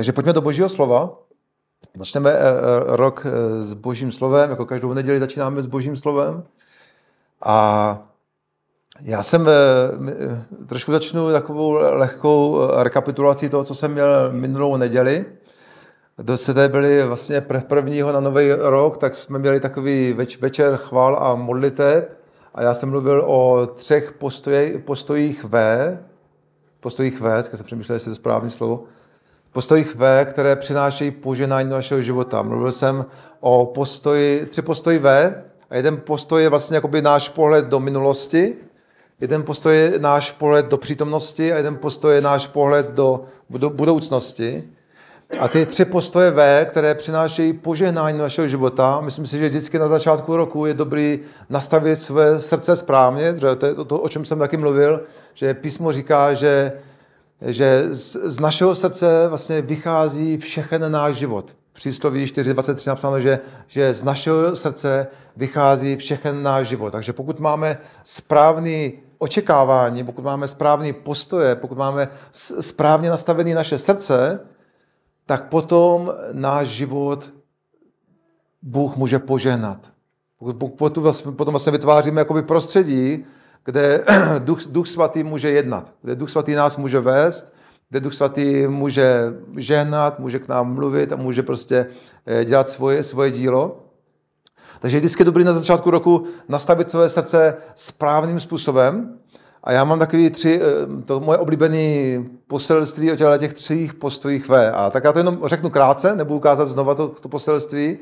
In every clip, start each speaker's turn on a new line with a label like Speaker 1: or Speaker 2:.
Speaker 1: Takže pojďme do božího slova. Začneme eh, eh, rok eh, s božím slovem, jako každou neděli začínáme s božím slovem. A já jsem trošku začnu takovou lehkou rekapitulací toho, co jsem měl minulou neděli. Do se byli vlastně prvního na nový rok, tak jsme měli takový več, večer chval a modliteb. A já jsem mluvil o třech postojích, V, postojích V, když jsem přemýšlel, jestli to je správné slovo, postojích V, které přinášejí poženání do našeho života. Mluvil jsem o postoji, tři postoji V a jeden postoj je vlastně jakoby náš pohled do minulosti, jeden postoj je náš pohled do přítomnosti a jeden postoj je náš pohled do, do budoucnosti. A ty tři postoje V, které přinášejí požehnání do našeho života, myslím si, že vždycky na začátku roku je dobrý nastavit své srdce správně, že to je to, o čem jsem taky mluvil, že písmo říká, že že z, z našeho srdce vlastně vychází všechen náš život. Přísloví 4.23 napsáno, že, že z našeho srdce vychází všechen náš život. Takže pokud máme správný očekávání, pokud máme správný postoje, pokud máme správně nastavené naše srdce, tak potom náš život Bůh může požehnat. Potom vlastně, potom vlastně vytváříme jakoby prostředí, kde duch, duch svatý může jednat, kde duch svatý nás může vést, kde duch svatý může žehnat, může k nám mluvit a může prostě eh, dělat svoje, svoje dílo. Takže je vždycky dobrý na začátku roku nastavit své srdce správným způsobem. A já mám takový tři, eh, to moje oblíbené poselství o těch třích postojích V. A tak já to jenom řeknu krátce, nebudu ukázat znova to, to poselství.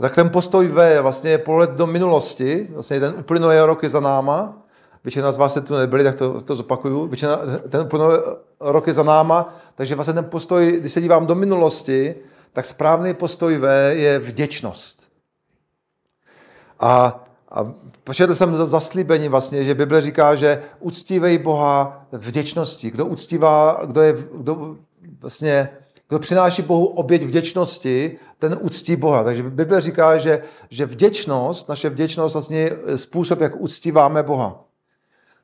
Speaker 1: Tak ten postoj V je vlastně pohled do minulosti, vlastně ten uplynulý rok je za náma, Většina z vás se tu nebyli, tak to, to zopakuju. Většina, ten rok je za náma, takže vlastně ten postoj, když se dívám do minulosti, tak správný postoj V je vděčnost. A, a početl jsem zaslíbení vlastně, že Bible říká, že uctívej Boha vděčností. Kdo uctívá, kdo je, kdo vlastně, kdo přináší Bohu oběť vděčnosti, ten uctí Boha. Takže Bible říká, že, že vděčnost, naše vděčnost vlastně je způsob, jak uctíváme Boha.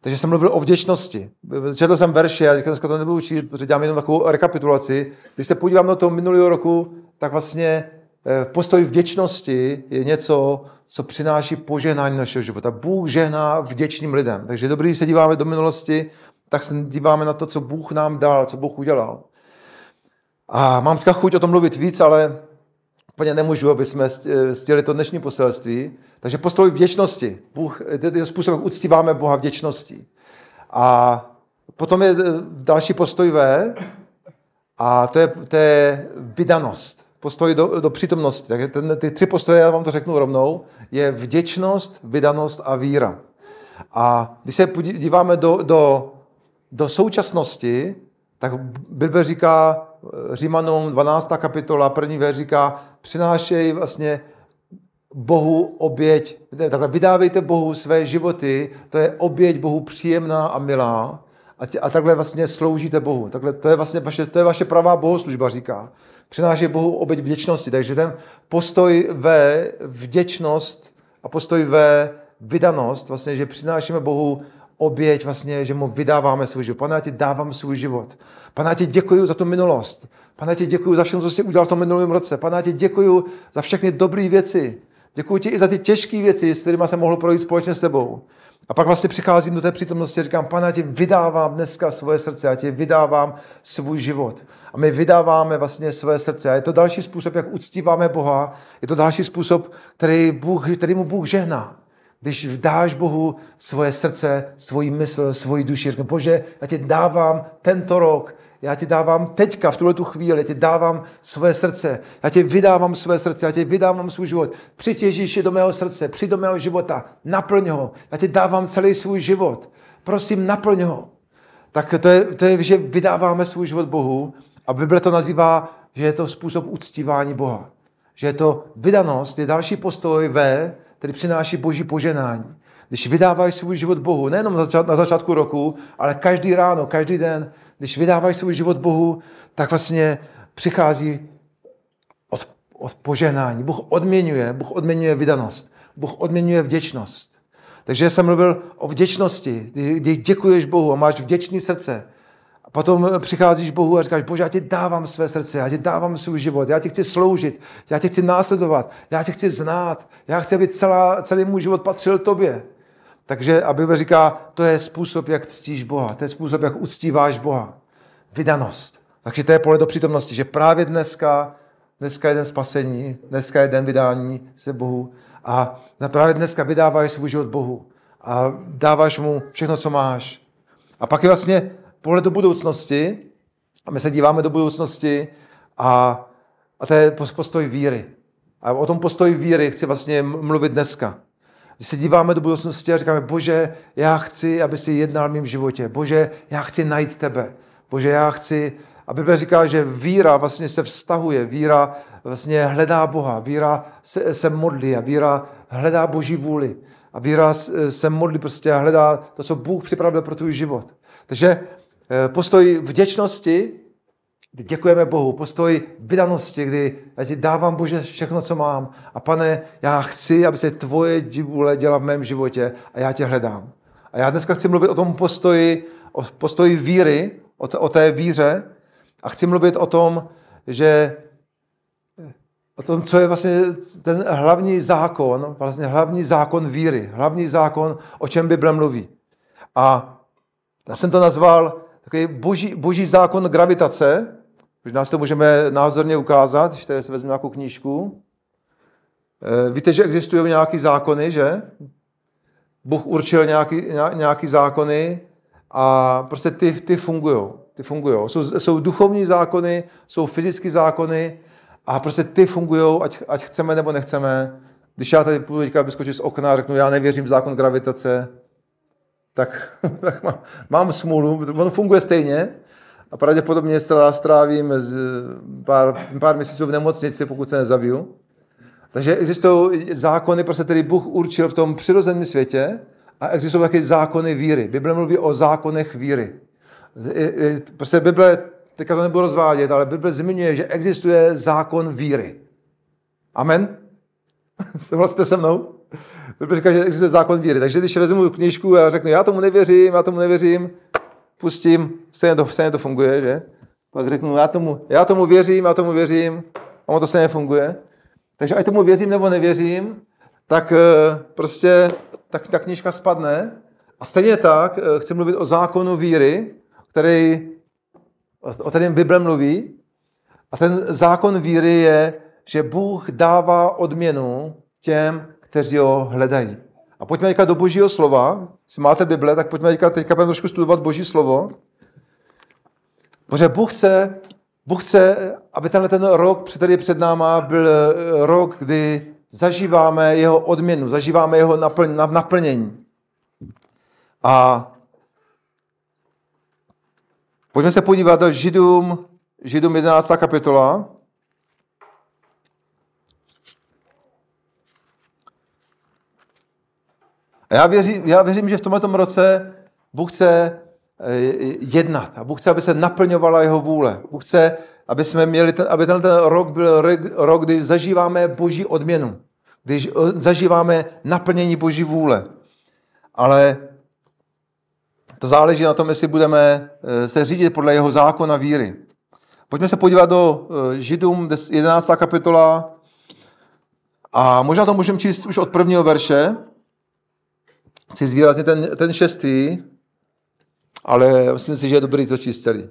Speaker 1: Takže jsem mluvil o vděčnosti. Četl jsem verše, a dneska to nebudu učit, protože dělám jenom takovou rekapitulaci. Když se podívám na toho minulého roku, tak vlastně eh, postoj vděčnosti je něco, co přináší požehnání našeho života. Bůh žehná vděčným lidem. Takže dobrý, když se díváme do minulosti, tak se díváme na to, co Bůh nám dal, co Bůh udělal. A mám teďka chuť o tom mluvit víc, ale úplně nemůžu, aby jsme stěli to dnešní poselství. Takže postoj vděčnosti. Bůh, je způsob, jak uctíváme Boha vděčností. A potom je další postoj V, a to je, to je vydanost. Postoj do, do přítomnosti. Takže ten, ty tři postoje, já vám to řeknu rovnou, je vděčnost, vydanost a víra. A když se díváme do, do, do současnosti, tak Bible říká Římanům 12. kapitola, první ver říká, přinášej vlastně Bohu oběť, takhle vydávejte Bohu své životy, to je oběť Bohu příjemná a milá a, tě, a takhle vlastně sloužíte Bohu. Takhle, to, je vlastně vaše, to je vaše pravá bohoslužba, říká. Přinášej Bohu oběť vděčnosti. Takže ten postoj ve vděčnost a postoj ve vydanost, vlastně, že přinášíme Bohu oběť, vlastně, že mu vydáváme svůj život. Pane, já ti dávám svůj život. Pane, já ti děkuji za tu minulost. Pane, já ti děkuji za všechno, co jsi udělal v tom minulém roce. Pane, já ti děkuji za všechny dobré věci. Děkuji ti i za ty těžké věci, s kterými jsem mohl projít společně s tebou. A pak vlastně přicházím do té přítomnosti a říkám, pane, já ti vydávám dneska svoje srdce, já ti vydávám svůj život. A my vydáváme vlastně své srdce. A je to další způsob, jak uctíváme Boha. Je to další způsob, který, Bůh, který mu Bůh žehná. Když vdáš Bohu svoje srdce, svoji mysl, svoji duši, říkám, Bože, já ti dávám tento rok, já ti dávám teďka, v tuhle tu chvíli, já ti dávám svoje srdce, já ti vydávám svoje srdce, já ti vydávám svůj život. Přijď Ježíši do mého srdce, přijď do mého života, naplň ho, já ti dávám celý svůj život. Prosím, naplň ho. Tak to je, to je, že vydáváme svůj život Bohu a Bible to nazývá, že je to způsob uctívání Boha. Že je to vydanost, je další postoj ve, který přináší boží poženání. Když vydáváš svůj život Bohu, nejenom na začátku roku, ale každý ráno, každý den, když vydáváš svůj život Bohu, tak vlastně přichází od, od poženání. Bůh odměňuje, Bůh odměňuje vydanost, Bůh odměňuje vděčnost. Takže jsem mluvil o vděčnosti, kdy děkuješ Bohu a máš vděčný srdce. Potom přicházíš Bohu a říkáš, Bože, já ti dávám své srdce, já ti dávám svůj život, já ti chci sloužit, já ti chci následovat, já ti chci znát, já chci, aby celá, celý můj život patřil tobě. Takže a Bible říká, to je způsob, jak ctíš Boha, to je způsob, jak uctíváš Boha. Vydanost. Takže to je pole do přítomnosti, že právě dneska, dneska je den spasení, dneska je den vydání se Bohu a právě dneska vydáváš svůj život Bohu a dáváš mu všechno, co máš. A pak je vlastně pohled do budoucnosti a my se díváme do budoucnosti a, a to je postoj víry. A o tom postoji víry chci vlastně mluvit dneska. Když se díváme do budoucnosti a říkáme, bože, já chci, aby si jednal v mém životě. Bože, já chci najít tebe. Bože, já chci, a Bible říká, že víra vlastně se vztahuje, víra vlastně hledá Boha, víra se, se modlí a víra hledá Boží vůli. A víra se modlí prostě a hledá to, co Bůh připravil pro tvůj život. Takže postoj vděčnosti, kdy děkujeme Bohu, postoj vydanosti, kdy já ti dávám Bože všechno, co mám. A pane, já chci, aby se tvoje divule děla v mém životě a já tě hledám. A já dneska chci mluvit o tom postoji, o postoji víry, o, t- o té víře a chci mluvit o tom, že o tom, co je vlastně ten hlavní zákon, vlastně hlavní zákon víry, hlavní zákon, o čem Bible mluví. A já jsem to nazval takový boží, boží zákon gravitace, Možná si to můžeme názorně ukázat, když tady se vezmu nějakou knížku. Eh, víte, že existují nějaké zákony, že? Bůh určil nějaký, nějaký zákony a prostě ty, ty fungují. Ty fungují. Jsou, jsou duchovní zákony, jsou fyzické zákony a prostě ty fungují, ať, ať chceme nebo nechceme. Když já tady půjdu teďka vyskočit z okna a řeknu, já nevěřím v zákon gravitace, tak, tak mám, mám smůlu, on funguje stejně, a pravděpodobně strávím pár, pár měsíců v nemocnici, pokud se nezabiju. Takže existují zákony, prostě, který Bůh určil v tom přirozeném světě a existují také zákony víry. Bible mluví o zákonech víry. Prostě Bible, teďka to nebudu rozvádět, ale Bible zmiňuje, že existuje zákon víry. Amen? Souhlasíte se mnou? Bible říká, že existuje zákon víry. Takže když vezmu knížku a řeknu, já tomu nevěřím, já tomu nevěřím, pustím, stejně to, stejně to funguje, že? Pak řeknu, já tomu, já tomu věřím, já tomu věřím, a ono to stejně funguje. Takže ať tomu věřím nebo nevěřím, tak eh, prostě tak ta knížka spadne. A stejně tak eh, chci mluvit o zákonu víry, který, o kterém Bible mluví. A ten zákon víry je, že Bůh dává odměnu těm, kteří ho hledají. A pojďme teďka do božího slova. Jestli máte Bible, tak pojďme teďka, teďka budeme trošku studovat boží slovo. Protože Bůh chce, Bůh chce, aby tenhle ten rok, který je před náma, byl eh, rok, kdy zažíváme jeho odměnu, zažíváme jeho naplnění. A pojďme se podívat do Židům, Židům 11. kapitola. A já věřím, já věřím, že v tomto roce Bůh chce eh, jednat a Bůh chce, aby se naplňovala jeho vůle. Bůh chce, aby, jsme měli ten, aby ten, rok byl rok, kdy zažíváme boží odměnu, když zažíváme naplnění boží vůle. Ale to záleží na tom, jestli budeme eh, se řídit podle jeho zákona víry. Pojďme se podívat do eh, Židům 11. kapitola a možná to můžeme číst už od prvního verše chci zvýraznit ten, ten šestý, ale myslím si, že je dobrý to číst celý.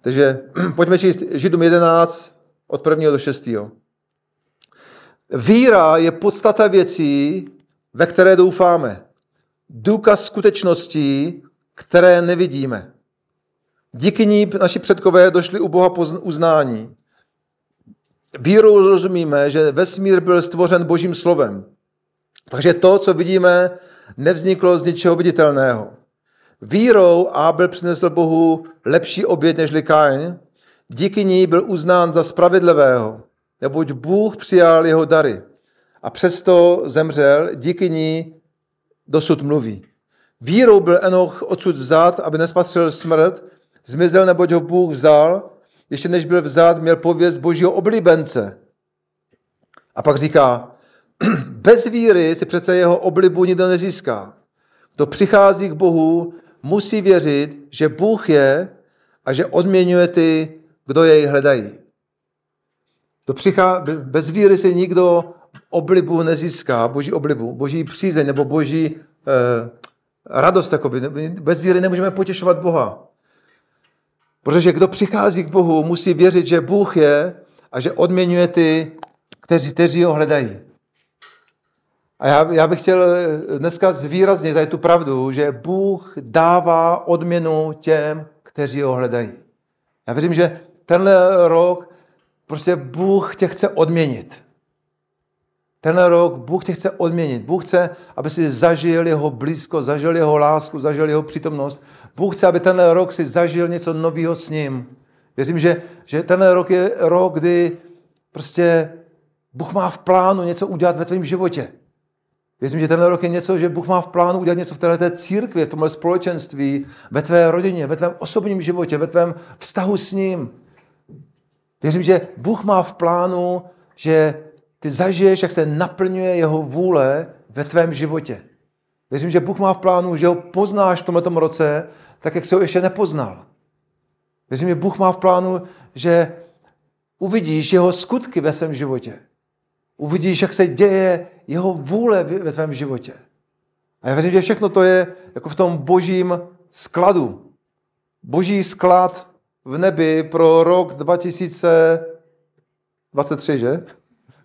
Speaker 1: Takže pojďme číst Židům 11 od prvního do šestého. Víra je podstata věcí, ve které doufáme. Důkaz skutečností, které nevidíme. Díky ní naši předkové došli u Boha uznání. Vírou rozumíme, že vesmír byl stvořen Božím slovem. Takže to, co vidíme, nevzniklo z ničeho viditelného. Vírou Abel přinesl Bohu lepší oběd než Kain, díky ní byl uznán za spravedlivého, neboť Bůh přijal jeho dary a přesto zemřel, díky ní dosud mluví. Vírou byl Enoch odsud vzat, aby nespatřil smrt, zmizel, neboť ho Bůh vzal, ještě než byl vzat, měl pověst božího oblíbence. A pak říká, Bez víry si přece jeho oblibu nikdo nezíská. Kdo přichází k Bohu, musí věřit, že Bůh je a že odměňuje ty, kdo jej hledají. To přichá, bez víry si nikdo oblibu nezíská, boží oblibu, boží přízeň nebo boží eh, radost. Jakoby. Bez víry nemůžeme potěšovat Boha. Protože kdo přichází k Bohu, musí věřit, že Bůh je a že odměňuje ty, kteří, kteří ho hledají. A já, já bych chtěl dneska zvýraznit tady tu pravdu, že Bůh dává odměnu těm, kteří ho hledají. Já věřím, že tenhle rok prostě Bůh tě chce odměnit. Tenhle rok Bůh tě chce odměnit. Bůh chce, aby si zažil jeho blízko, zažil jeho lásku, zažil jeho přítomnost. Bůh chce, aby tenhle rok si zažil něco nového s ním. Věřím, že, že tenhle rok je rok, kdy prostě Bůh má v plánu něco udělat ve tvém životě. Věřím, že tenhle rok je něco, že Bůh má v plánu udělat něco v této církvi, v tomhle společenství, ve tvé rodině, ve tvém osobním životě, ve tvém vztahu s ním. Věřím, že Bůh má v plánu, že ty zažiješ, jak se naplňuje jeho vůle ve tvém životě. Věřím, že Bůh má v plánu, že ho poznáš v tomto roce, tak jak se ho ještě nepoznal. Věřím, že Bůh má v plánu, že uvidíš jeho skutky ve svém životě. Uvidíš, jak se děje jeho vůle ve tvém životě. A já věřím, že všechno to je jako v tom božím skladu. Boží sklad v nebi pro rok 2023, že?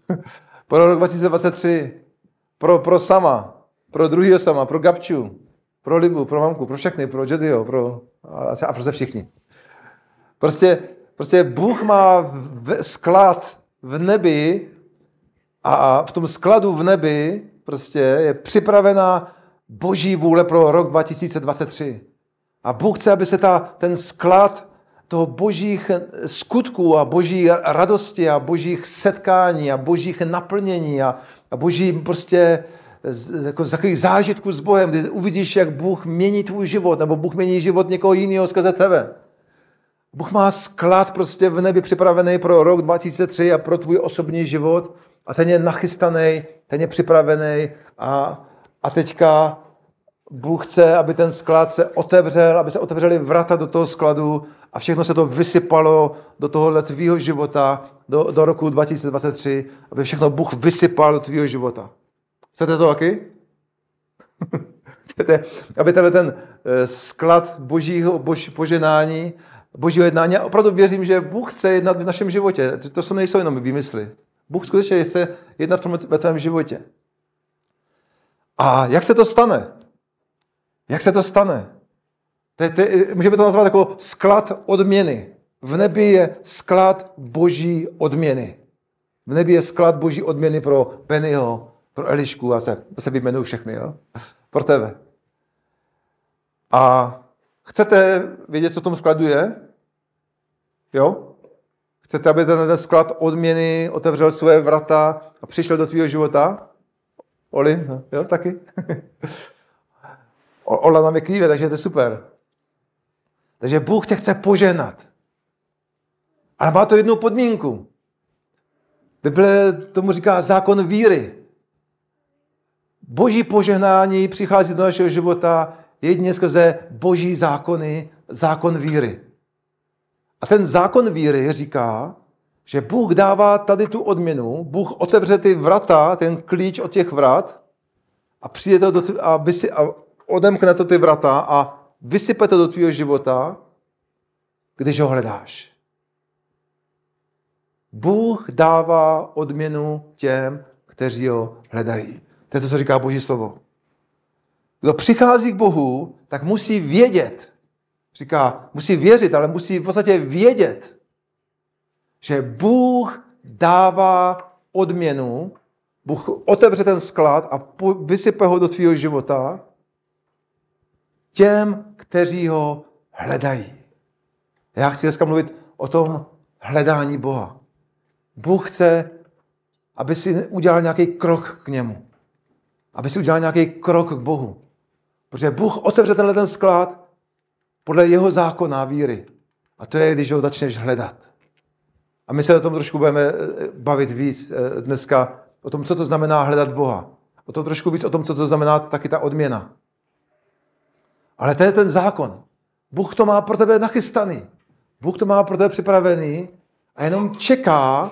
Speaker 1: pro rok 2023. Pro, pro sama, pro druhýho sama, pro Gabču, pro Libu, pro mamku, pro všechny, pro Jedio, pro, a, a prostě všichni. Prostě, prostě Bůh má v, sklad v nebi a v tom skladu v nebi prostě je připravená boží vůle pro rok 2023. A Bůh chce, aby se ta, ten sklad toho božích skutků a boží radosti a božích setkání a božích naplnění a, a boží prostě jako takových zážitků s Bohem, kdy uvidíš, jak Bůh mění tvůj život, nebo Bůh mění život někoho jiného skrze tebe. Bůh má sklad prostě v nebi připravený pro rok 2003 a pro tvůj osobní život a ten je nachystaný, ten je připravený a, a teďka Bůh chce, aby ten sklad se otevřel, aby se otevřely vrata do toho skladu a všechno se to vysypalo do toho tvýho života, do, do roku 2023, aby všechno Bůh vysypal do tvýho života. Chcete to taky? Chcete, aby tenhle ten eh, sklad božího bož, poženání, božího jednání, opravdu věřím, že Bůh chce jednat v našem životě. To, to nejsou jenom výmysly. Bůh skutečně chce jednat ve tvém životě. A jak se to stane? Jak se to stane? To, to, můžeme to nazvat jako sklad odměny. V nebi je sklad boží odměny. V nebi je sklad boží odměny pro Pennyho, pro Elišku, a se, se vyjmenuju všechny, jo? pro tebe. A chcete vědět, co v tom skladu je? Jo? Chcete, aby ten, ten sklad odměny otevřel své vrata a přišel do tvého života? Oli? No, jo, taky? Ola nám je kýve, takže to je super. Takže Bůh tě chce poženat. Ale má to jednu podmínku. Bible tomu říká zákon víry. Boží požehnání přichází do našeho života jedině skrze boží zákony, zákon víry. A ten zákon víry říká, že Bůh dává tady tu odměnu, Bůh otevře ty vrata, ten klíč od těch vrat a přijde to do, a, vysy, a odemkne to ty vrata a vysype to do tvého života, když ho hledáš. Bůh dává odměnu těm, kteří ho hledají. To je to, co říká Boží slovo. Kdo přichází k Bohu, tak musí vědět, říká, musí věřit, ale musí v podstatě vědět, že Bůh dává odměnu, Bůh otevře ten sklad a vysype ho do tvého života těm, kteří ho hledají. Já chci dneska mluvit o tom hledání Boha. Bůh chce, aby si udělal nějaký krok k němu. Aby si udělal nějaký krok k Bohu. Protože Bůh otevře tenhle ten sklad podle jeho zákona víry. A to je, když ho začneš hledat. A my se o tom trošku budeme eh, bavit víc eh, dneska, o tom, co to znamená hledat Boha. O tom trošku víc, o tom, co to znamená taky ta odměna. Ale to je ten zákon. Bůh to má pro tebe nachystaný. Bůh to má pro tebe připravený a jenom čeká,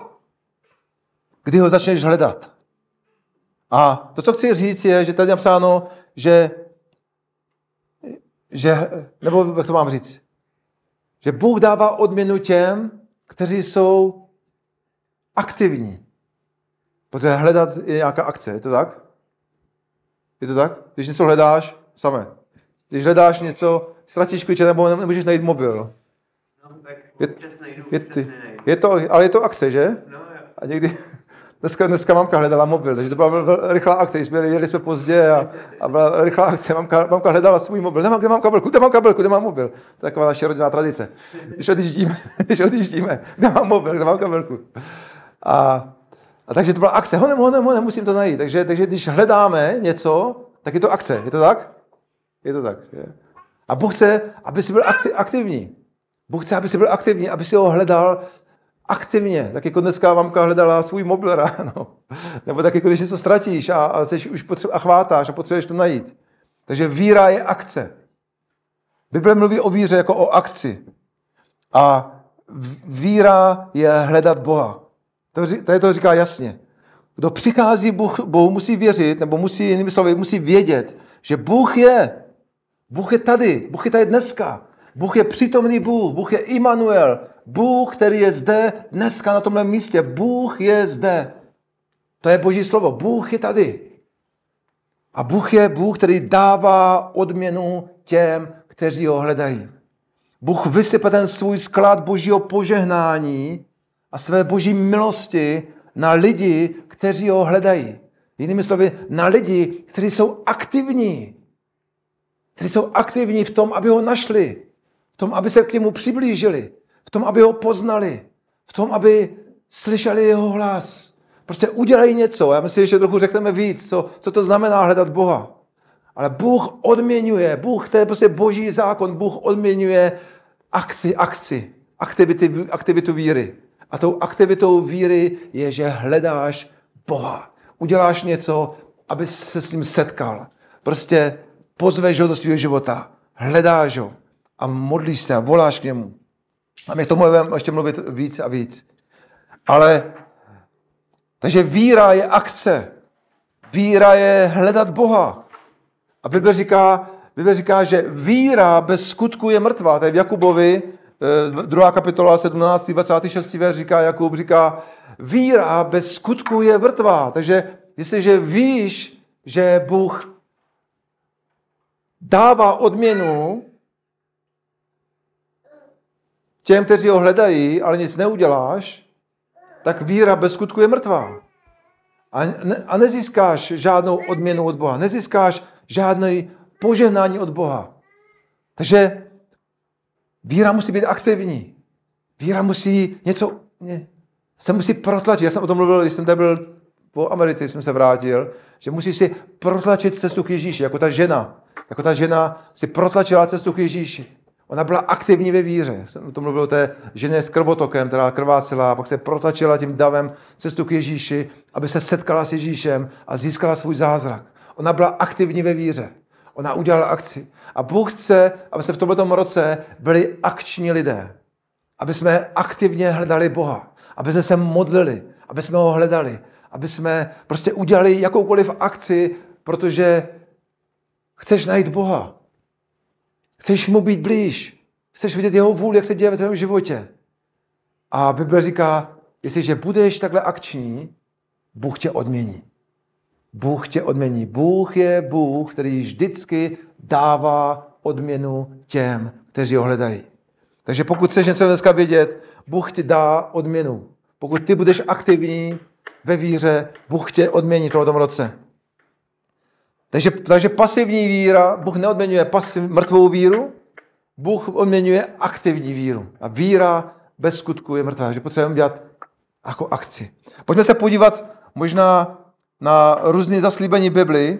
Speaker 1: kdy ho začneš hledat. A to, co chci říct, je, že tady je napsáno, že, že, nebo jak to mám říct, že Bůh dává odměnu těm, kteří jsou aktivní. Protože hledat je nějaká akce, je to tak? Je to tak? Když něco hledáš, samé. Když hledáš něco, ztratíš klíče nebo nemůžeš najít mobil.
Speaker 2: No, tak
Speaker 1: Je-
Speaker 2: najdu,
Speaker 1: Je,
Speaker 2: nenajdu.
Speaker 1: je to, ale je to akce, že?
Speaker 2: No, jo.
Speaker 1: A někdy, dneska, dneska mamka hledala mobil, takže to byla rychlá akce, jsme jeli, jsme pozdě a, a byla rychlá akce, mamka, mamka hledala svůj mobil, nemám, kde mám kabelku, kde mám kabelku, kde mám mobil. To je taková naše rodinná tradice. Když odjíždíme, když odjíždíme, kde mám mobil, kde mám kabelku. A, a takže to byla akce, honem, honem, honem, musím to najít. Takže, takže když hledáme něco, tak je to akce, je to tak? Je to tak, že? A Bůh chce, aby jsi byl akti- aktivní. Bůh chce, aby jsi byl aktivní, aby si ho hledal aktivně. Tak jako dneska mamka hledala svůj mobil ráno. Nebo tak jako když něco ztratíš a, a, seš už potře- a chvátáš a potřebuješ to najít. Takže víra je akce. Bible mluví o víře jako o akci. A víra je hledat Boha. To, tady to říká jasně. Kdo přichází Bůh, Bohu, musí věřit, nebo musí, jinými slovy, musí vědět, že Bůh je. Bůh je tady, Bůh je tady dneska. Bůh je přítomný Bůh, Bůh je Immanuel, Bůh, který je zde dneska na tomhle místě. Bůh je zde. To je boží slovo. Bůh je tady. A Bůh je Bůh, který dává odměnu těm, kteří ho hledají. Bůh vysype ten svůj sklad božího požehnání a své boží milosti na lidi, kteří ho hledají. Jinými slovy, na lidi, kteří jsou aktivní. Kteří jsou aktivní v tom, aby ho našli. V tom, aby se k němu přiblížili. V tom, aby ho poznali. V tom, aby slyšeli jeho hlas. Prostě udělají něco. Já myslím, že trochu řekneme víc, co, co to znamená hledat Boha. Ale Bůh odměňuje, Bůh, to je prostě boží zákon, Bůh odměňuje akty, akci, aktivity, aktivitu víry. A tou aktivitou víry je, že hledáš Boha. Uděláš něco, aby se s ním setkal. Prostě pozveš ho do svého života, hledáš ho a modlíš se a voláš k němu. A my k tomu budeme ještě mluvit víc a víc. Ale, takže víra je akce. Víra je hledat Boha. A Bible říká, Bible říká, že víra bez skutku je mrtvá. To je v Jakubovi, eh, druhá kapitola, 17. 26. verš říká Jakub, říká, víra bez skutku je mrtvá. Takže jestliže víš, že Bůh dává odměnu těm, kteří ho hledají, ale nic neuděláš, tak víra bez skutku je mrtvá. A, ne, a nezískáš žádnou odměnu od Boha, nezískáš žádné požehnání od Boha. Takže víra musí být aktivní. Víra musí něco, ně, se musí protlačit. Já jsem o tom mluvil, když jsem tady byl po Americe, jsem se vrátil, že musíš si protlačit cestu k Ježíši, jako ta žena. Jako ta žena si protlačila cestu k Ježíši. Ona byla aktivní ve víře. Jsem o tom mluvil o té ženě s krvotokem, která krvácela a pak se protlačila tím davem cestu k Ježíši, aby se setkala s Ježíšem a získala svůj zázrak. Ona byla aktivní ve víře. Ona udělala akci. A Bůh chce, aby se v tomto roce byli akční lidé. Aby jsme aktivně hledali Boha. Aby jsme se modlili. Aby jsme ho hledali. Aby jsme prostě udělali jakoukoliv akci, protože chceš najít Boha. Chceš mu být blíž. Chceš vidět jeho vůli, jak se děje ve tvém životě. A Bible říká, jestliže budeš takhle akční, Bůh tě odmění. Bůh tě odmění. Bůh je Bůh, který vždycky dává odměnu těm, kteří ho hledají. Takže pokud chceš něco dneska vědět, Bůh ti dá odměnu. Pokud ty budeš aktivní ve víře, Bůh tě odmění v tomto roce. Takže, takže pasivní víra, Bůh neodměňuje pasiv, mrtvou víru, Bůh odměňuje aktivní víru. A víra bez skutku je mrtvá, že potřebujeme dělat jako akci. Pojďme se podívat možná na různé zaslíbení Bibli.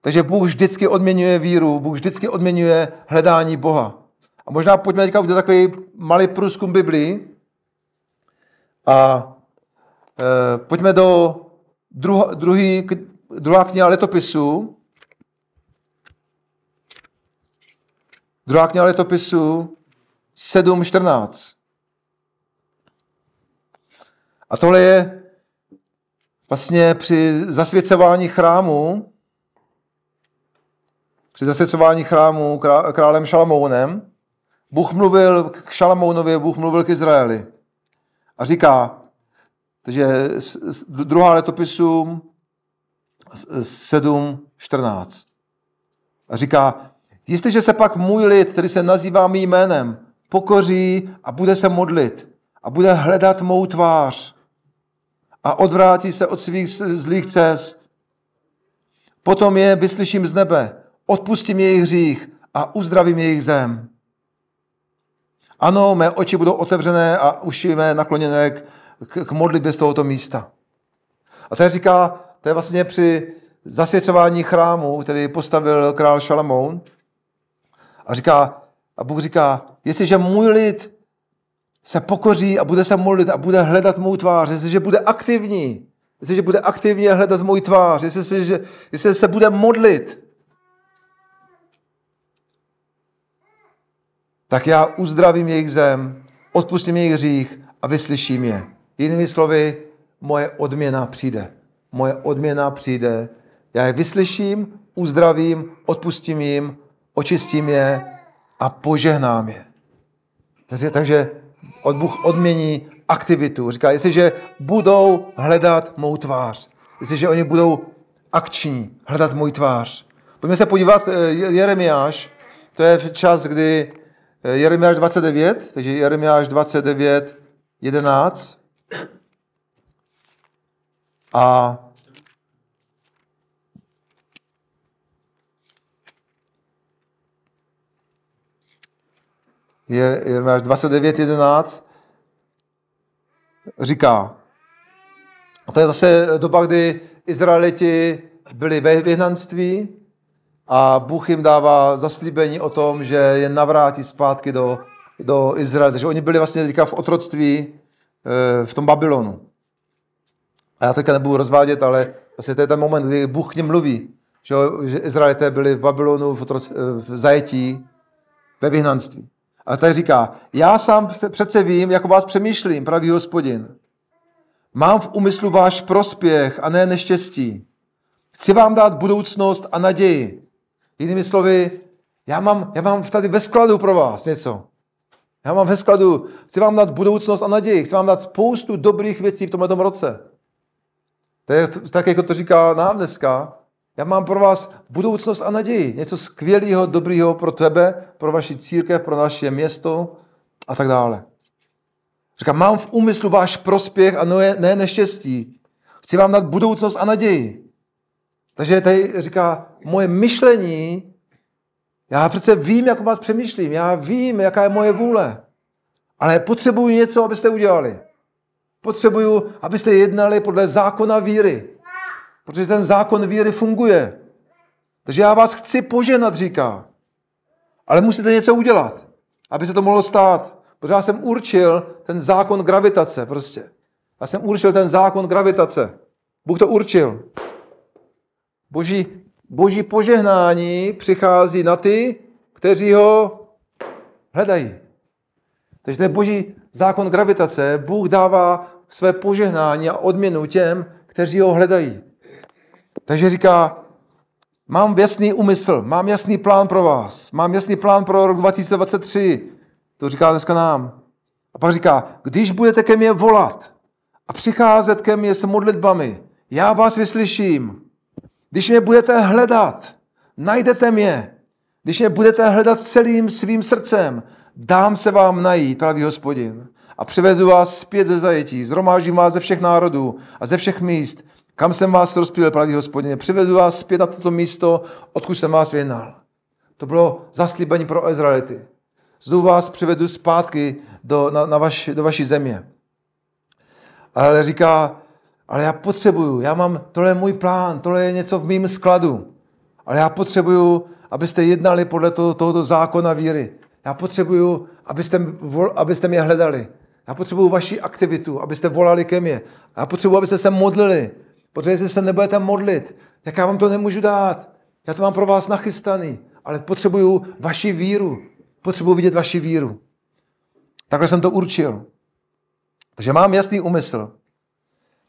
Speaker 1: Takže Bůh vždycky odměňuje víru, Bůh vždycky odměňuje hledání Boha. A možná pojďme teďka udělat takový malý průzkum Biblii. A e, pojďme do druho, druhý, druhá kniha letopisů. Druhá kniha letopisů, 7.14. A tohle je vlastně při zasvěcování chrámu, při zasvěcování chrámu králem Šalamounem, Bůh mluvil k Šalamounovi, Bůh mluvil k Izraeli. A říká, takže druhá letopisům 7.14. A říká, jestliže se pak můj lid, který se nazývá mým jménem, pokoří a bude se modlit a bude hledat mou tvář a odvrátí se od svých zlých cest, potom je vyslyším z nebe, odpustím jejich hřích a uzdravím jejich zem. Ano, mé oči budou otevřené a uši mé nakloněné k, k, modlitbě z tohoto místa. A je říká, to je vlastně při zasvěcování chrámu, který postavil král Šalamoun. A říká, a Bůh říká, jestliže můj lid se pokoří a bude se modlit a bude hledat mou tvář, jestliže bude aktivní, jestliže bude aktivně hledat můj tvář, jestliže, jestliže se bude modlit, tak já uzdravím jejich zem, odpustím jejich hřích a vyslyším je. Jinými slovy, moje odměna přijde. Moje odměna přijde. Já je vyslyším, uzdravím, odpustím jim, očistím je a požehnám je. Takže, takže od Bůh odmění aktivitu. Říká, jestliže budou hledat mou tvář, jestliže oni budou akční, hledat můj tvář. Pojďme se podívat, eh, Jeremiáš, to je čas, kdy Eh, Jeremiáš 29, takže Jeremiáš 29, 11. A Jeremiáš 29, 11 říká, a to je zase doba, kdy Izraeliti byli ve vyhnanství, a Bůh jim dává zaslíbení o tom, že je navrátí zpátky do, do Izraele. Takže oni byli vlastně teďka v otroctví e, v tom Babylonu. A já teďka nebudu rozvádět, ale vlastně to je ten moment, kdy Bůh k ním mluví, že, že Izraelité byli v Babylonu v, otroc, e, v zajetí, ve vyhnanství. A tady říká, já sám přece vím, jak o vás přemýšlím, pravý hospodin. Mám v úmyslu váš prospěch a ne neštěstí. Chci vám dát budoucnost a naději. Jinými slovy, já mám, já mám tady ve skladu pro vás něco. Já mám ve skladu, chci vám dát budoucnost a naději, chci vám dát spoustu dobrých věcí v tomto roce. To je tak, jako to říká nám dneska. Já mám pro vás budoucnost a naději. Něco skvělého, dobrého pro tebe, pro vaši církev, pro naše město a tak dále. Říká, mám v úmyslu váš prospěch a ne, ne neštěstí. Chci vám dát budoucnost a naději. Takže tady říká, moje myšlení, já přece vím, jak vás přemýšlím, já vím, jaká je moje vůle, ale potřebuju něco, abyste udělali. Potřebuju, abyste jednali podle zákona víry, protože ten zákon víry funguje. Takže já vás chci poženat, říká. Ale musíte něco udělat, aby se to mohlo stát. Protože já jsem určil ten zákon gravitace prostě. Já jsem určil ten zákon gravitace. Bůh to určil. Boží, boží požehnání přichází na ty, kteří ho hledají. Takže to je boží zákon gravitace. Bůh dává své požehnání a odměnu těm, kteří ho hledají. Takže říká, mám jasný úmysl, mám jasný plán pro vás, mám jasný plán pro rok 2023. To říká dneska nám. A pak říká, když budete ke mně volat a přicházet ke mně s modlitbami, já vás vyslyším. Když mě budete hledat, najdete mě. Když mě budete hledat celým svým srdcem, dám se vám najít, pravý hospodin. A přivedu vás zpět ze zajetí, zromážím vás ze všech národů a ze všech míst, kam jsem vás rozpílil, pravý hospodin. Přivedu vás zpět na toto místo, odkud jsem vás věnal. To bylo zaslíbení pro Izraelity. Znovu vás přivedu zpátky do, na, na vaš, do vaší země. Ale říká, ale já potřebuju, já mám, tohle je můj plán, tohle je něco v mém skladu. Ale já potřebuju, abyste jednali podle toho, tohoto zákona víry. Já potřebuju, abyste, abyste mě hledali. Já potřebuju vaši aktivitu, abyste volali ke mně. Já potřebuju, abyste se modlili. Protože jestli se nebudete modlit, tak já vám to nemůžu dát. Já to mám pro vás nachystaný. Ale potřebuju vaši víru. Potřebuju vidět vaši víru. Takhle jsem to určil. Takže mám jasný úmysl.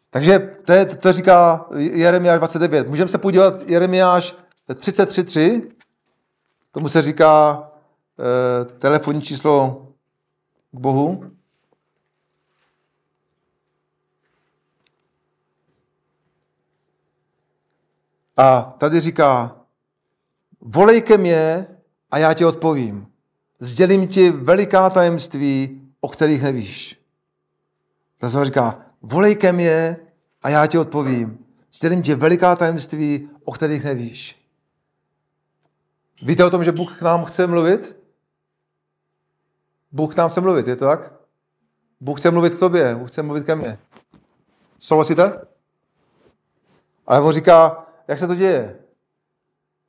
Speaker 1: Takže to, je, to říká Jeremiáš 29. Můžeme se podívat Jeremiáš 33.3. Tomu se říká telefonní číslo k Bohu. A tady říká, volej ke mně a já ti odpovím. Sdělím ti veliká tajemství, o kterých nevíš. Tak se říká, volej ke mně a já ti odpovím. Sdělím ti veliká tajemství, o kterých nevíš. Víte o tom, že Bůh k nám chce mluvit? Bůh k nám chce mluvit, je to tak? Bůh chce mluvit k tobě, Bůh chce mluvit ke mně. Souhlasíte? Ale on říká, jak se to děje?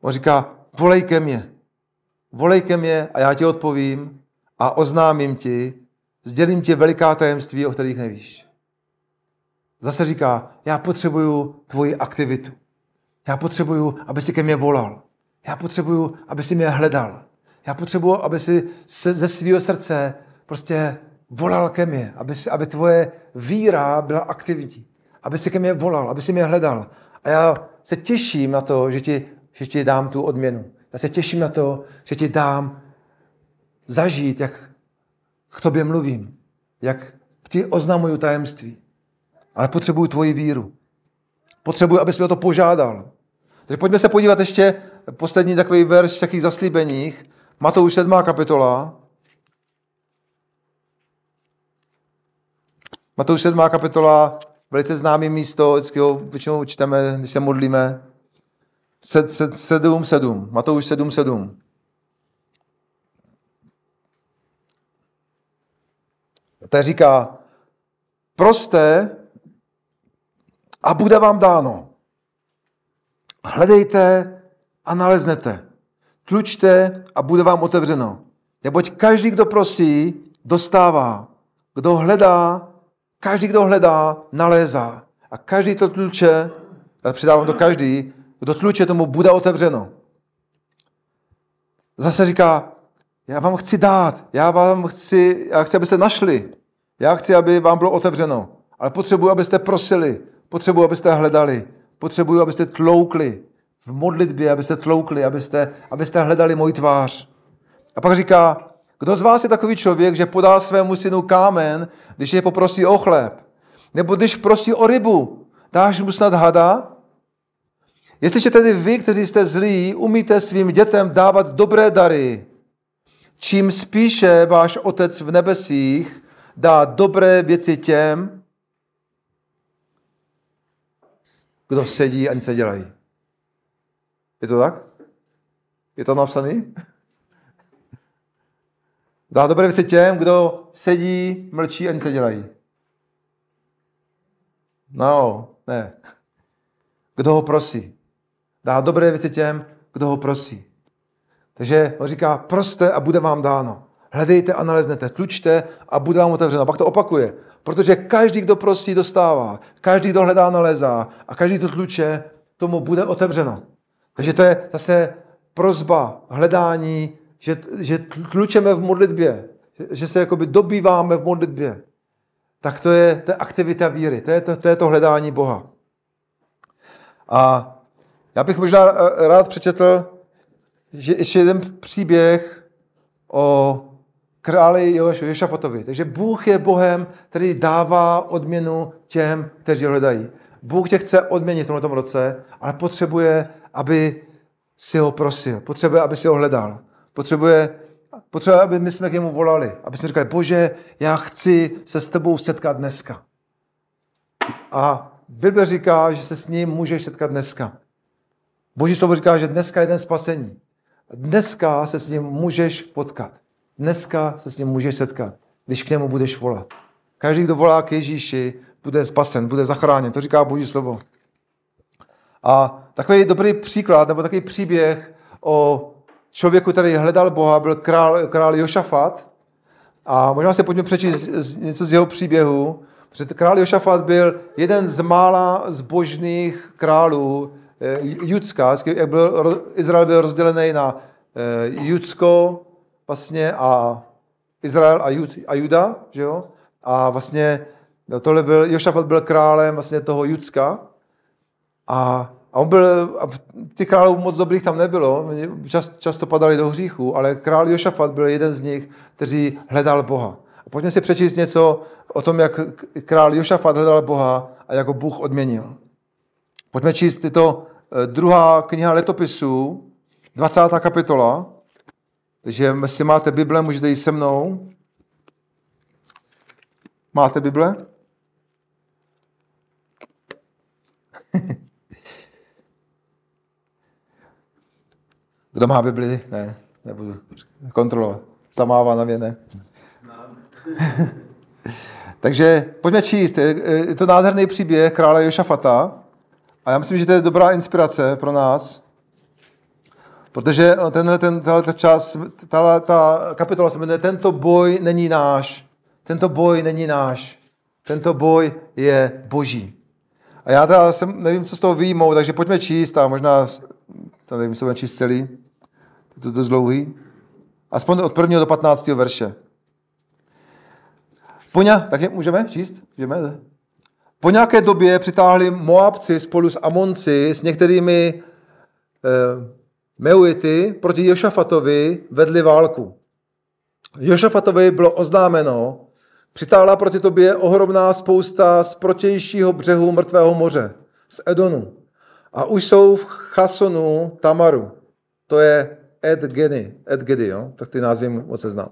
Speaker 1: On říká, volej ke mně. Volej ke mně a já ti odpovím a oznámím ti, sdělím ti veliká tajemství, o kterých nevíš. Zase říká, já potřebuju tvoji aktivitu. Já potřebuju, aby si ke mně volal. Já potřebuju, aby si mě hledal. Já potřebuju, aby si se, ze svého srdce prostě volal ke mně, aby, si, aby tvoje víra byla aktivní, aby si ke mně volal, aby si mě hledal. A já se těším na to, že ti, že ti dám tu odměnu. Já se těším na to, že ti dám zažít, jak k tobě mluvím, jak ti oznamuju tajemství. Ale potřebuju tvoji víru. Potřebuji, abys mi o to požádal. Takže pojďme se podívat ještě poslední takový verš v takových zaslíbeních. Matouš 7. kapitola. Matouš 7. kapitola, velice známý místo, vždycky ho většinou čteme, když se modlíme. 7.7. Matouš 7.7. To říká, proste a bude vám dáno. Hledejte a naleznete. Tlučte a bude vám otevřeno. Neboť každý, kdo prosí, dostává. Kdo hledá, každý, kdo hledá, nalézá. A každý to tluče, a přidávám to každý, kdo tluče, tomu bude otevřeno. Zase říká, já vám chci dát, já vám chci, já chci, abyste našli. Já chci, aby vám bylo otevřeno. Ale potřebuji, abyste prosili. Potřebuji, abyste hledali. Potřebuji, abyste tloukli v modlitbě, abyste tloukli, abyste, abyste hledali můj tvář. A pak říká, kdo z vás je takový člověk, že podá svému synu kámen, když je poprosí o chléb? Nebo když prosí o rybu, dáš mu snad hada? Jestliže tedy vy, kteří jste zlí, umíte svým dětem dávat dobré dary, čím spíše váš Otec v nebesích dá dobré věci těm, kdo sedí a nic dělají. Je to tak? Je to napsaný? Dá dobré věci těm, kdo sedí, mlčí a nic dělají. No, ne. Kdo ho prosí. Dá dobré věci těm, kdo ho prosí. Takže on říká, proste a bude vám dáno. Hledejte a naleznete, tlučte a bude vám otevřeno. Pak to opakuje. Protože každý, kdo prosí, dostává. Každý, kdo hledá, nalezá. A každý, kdo tluče, tomu bude otevřeno. Takže to je zase prozba, hledání, že, že tlučeme v modlitbě, že se jakoby dobýváme v modlitbě. Tak to je, to je aktivita víry, to je to, to je to hledání Boha. A já bych možná rád přečetl že ještě jeden příběh o králi Jošafatovi. Takže Bůh je Bohem, který dává odměnu těm, kteří hledají. Bůh tě chce odměnit v tomto roce, ale potřebuje, aby si ho prosil. Potřebuje, aby si ho hledal. Potřebuje, potřebuje aby my jsme k němu volali. Aby jsme říkali, bože, já chci se s tebou setkat dneska. A Bible říká, že se s ním můžeš setkat dneska. Boží slovo říká, že dneska je den spasení. Dneska se s ním můžeš potkat. Dneska se s ním můžeš setkat, když k němu budeš volat. Každý, kdo volá k Ježíši, bude spasen, bude zachráněn. To říká Boží slovo. A takový dobrý příklad, nebo takový příběh o člověku, který hledal Boha, byl král, král Jošafat. A možná se pojďme přečíst něco z jeho příběhu. Protože král Jošafat byl jeden z mála zbožných králů eh, Judska. Jak byl, Izrael byl rozdělený na eh, Judsko vlastně a Izrael a, Jud, a Juda, že jo? A vlastně tohle byl, Jošafat byl králem vlastně toho Judska a, a on byl, a ty králů moc dobrých tam nebylo, čas, často padali do hříchu, ale král Jošafat byl jeden z nich, který hledal Boha. A pojďme si přečíst něco o tom, jak král Jošafat hledal Boha a jak ho Bůh odměnil. Pojďme číst tyto eh, druhá kniha letopisů, 20. kapitola. Takže jestli máte Bible, můžete jít se mnou. Máte Bible? Kdo má Bibli? Ne, nebudu kontrolovat. Zamává na mě, ne. Takže pojďme číst. Je to nádherný příběh krále Jošafata. A já myslím, že to je dobrá inspirace pro nás. Protože tenhle, ten, tenhle čas, tahle, ta kapitola se jmenuje Tento boj není náš. Tento boj není náš. Tento boj je boží. A já teda jsem, nevím, co z toho výjmou, takže pojďme číst a možná, to nevím, co budeme číst celý. To je dost dlouhý. Aspoň od prvního do 15. verše. Poňa, tak můžeme číst? Můžeme? Po nějaké době přitáhli Moabci spolu s Amonci s některými eh, Meuity proti Jošafatovi vedli válku. Jošafatovi bylo oznámeno, přitáhla proti tobě ohromná spousta z protějšího břehu mrtvého moře, z Edonu. A už jsou v Chasonu Tamaru. To je Ed Gedi, Ed Gedi jo? tak ty názvy moc se znám.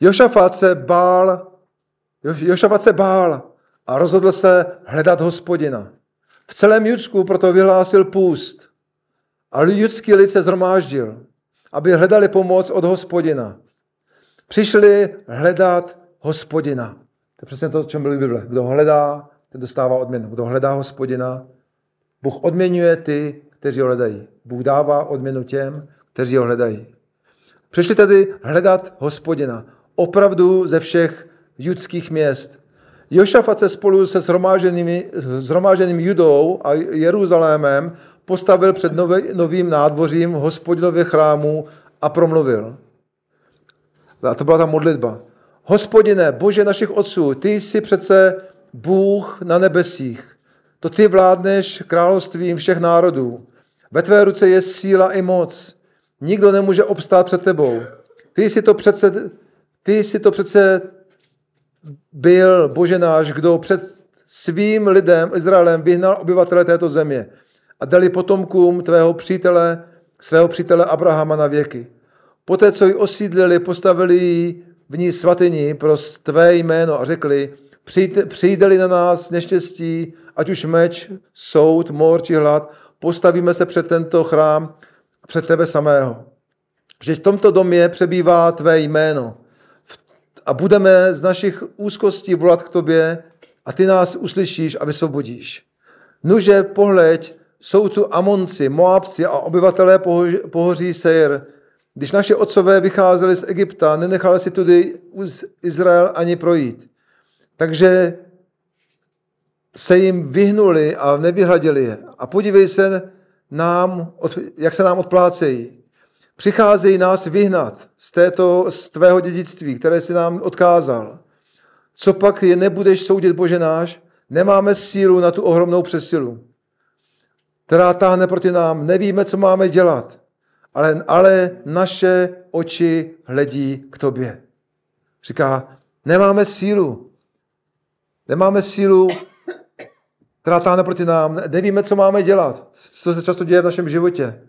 Speaker 1: Jošafat se bál, Jošafat se bál a rozhodl se hledat hospodina. V celém Judsku proto vyhlásil půst a judský lid se zhromáždil, aby hledali pomoc od hospodina. Přišli hledat hospodina. To je přesně to, o čem byl Bible. Kdo hledá, ten dostává odměnu. Kdo hledá hospodina, Bůh odměňuje ty, kteří ho hledají. Bůh dává odměnu těm, kteří ho hledají. Přišli tedy hledat hospodina. Opravdu ze všech judských měst. Jošafat se spolu se zhromáženým Judou a Jeruzalémem postavil před novým nádvořím hospodinově chrámu a promluvil. A to byla ta modlitba. Hospodine, Bože našich otců, ty jsi přece Bůh na nebesích. To ty vládneš královstvím všech národů. Ve tvé ruce je síla i moc. Nikdo nemůže obstát před tebou. Ty jsi to přece, ty jsi to přece byl, Bože náš, kdo před svým lidem, Izraelem, vyhnal obyvatele této země a dali potomkům tvého přítele, svého přítele Abrahama na věky. Poté, co ji osídlili, postavili v ní svatyni pro tvé jméno a řekli, přijde-li na nás neštěstí, ať už meč, soud, mor či hlad, postavíme se před tento chrám, před tebe samého. Že v tomto domě přebývá tvé jméno a budeme z našich úzkostí volat k tobě a ty nás uslyšíš a vysvobodíš. Nuže pohleď, jsou tu Amonci, Moabci a obyvatelé pohoří Seir. Když naše otcové vycházeli z Egypta, nenechali si tudy Izrael ani projít. Takže se jim vyhnuli a nevyhladili je. A podívej se, nám, jak se nám odplácejí. Přicházejí nás vyhnat z, této, z tvého dědictví, které si nám odkázal. Co pak je nebudeš soudit, Bože náš? Nemáme sílu na tu ohromnou přesilu která táhne proti nám. Nevíme, co máme dělat, ale, ale naše oči hledí k tobě. Říká, nemáme sílu. Nemáme sílu, která táhne proti nám. Nevíme, co máme dělat. Co se často děje v našem životě.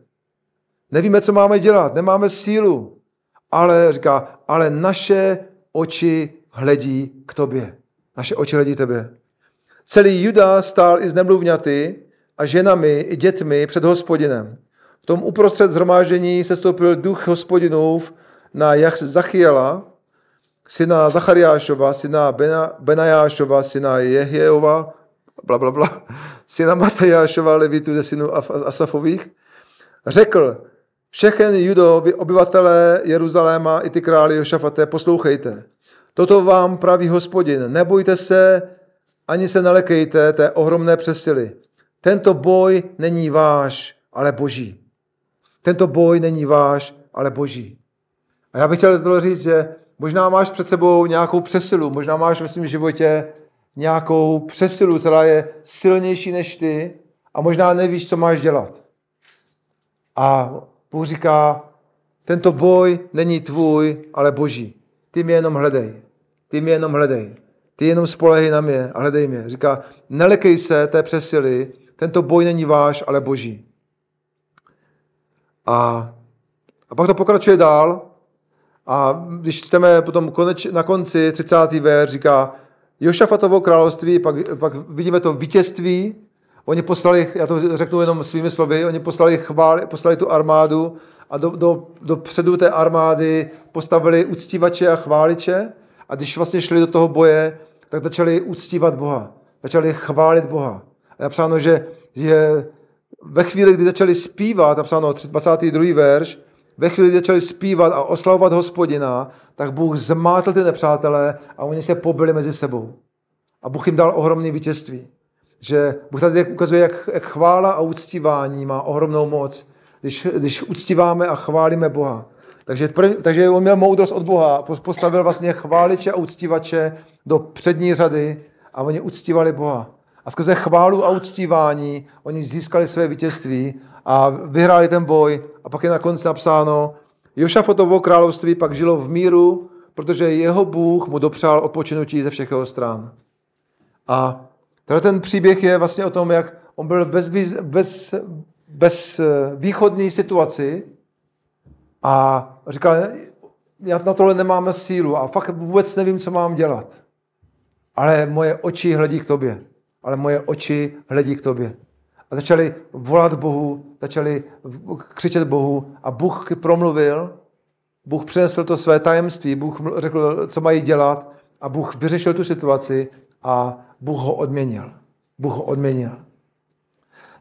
Speaker 1: Nevíme, co máme dělat. Nemáme sílu. Ale, říká, ale naše oči hledí k tobě. Naše oči hledí tebe. Celý Juda stál i z nemluvňaty, a ženami i dětmi před hospodinem. V tom uprostřed zhromáždění se stoupil duch hospodinův na Zachiela, syna Zachariášova, syna Bena, Benajášova, syna Jehjeova, bla, bla, bla, syna Matajášova, levitu ze synů Asafových, řekl, všechen judo, obyvatelé Jeruzaléma i ty králi Jošafate, poslouchejte. Toto vám praví hospodin. Nebojte se, ani se nelekejte té ohromné přesily. Tento boj není váš, ale boží. Tento boj není váš, ale boží. A já bych chtěl říct, že Možná máš před sebou nějakou přesilu, možná máš ve svém životě nějakou přesilu, která je silnější než ty a možná nevíš, co máš dělat. A Bůh říká, tento boj není tvůj, ale boží. Ty mě jenom hledej. Ty mě jenom hledej. Ty jenom spolehej na mě a hledej mě. Říká, nelekej se té přesily, tento boj není váš, ale boží. A, a pak to pokračuje dál. A když čteme potom koneč, na konci 30. ver, říká, Jošafatovo království, pak, pak vidíme to vítězství, Oni poslali, já to řeknu jenom svými slovy, oni poslali, chvál, poslali tu armádu a do, do, do předu té armády postavili uctívače a chváliče a když vlastně šli do toho boje, tak začali uctívat Boha. Začali chválit Boha. A napsáno, že, že ve chvíli, kdy začali zpívat, napsáno 22. verš, ve chvíli, kdy začali zpívat a oslavovat hospodina, tak Bůh zmátl ty nepřátelé a oni se pobili mezi sebou. A Bůh jim dal ohromné vítězství. Že Bůh tady ukazuje, jak, chvála a uctívání má ohromnou moc, když, když uctíváme a chválíme Boha. Takže, takže on měl moudrost od Boha, postavil vlastně chváliče a uctívače do přední řady a oni uctívali Boha. A skrze chválu a uctívání oni získali své vítězství a vyhráli ten boj. A pak je na konci napsáno, Jošafotovo království pak žilo v míru, protože jeho Bůh mu dopřál odpočinutí ze všech jeho stran. A tenhle ten příběh je vlastně o tom, jak on byl bez, bez, bez eh, východní situaci a říkal, já na tohle nemáme sílu a fakt vůbec nevím, co mám dělat. Ale moje oči hledí k tobě. Ale moje oči hledí k tobě. A začali volat Bohu, začali křičet Bohu a Bůh promluvil, Bůh přinesl to své tajemství, Bůh řekl, co mají dělat a Bůh vyřešil tu situaci a Bůh ho odměnil. Bůh ho odměnil.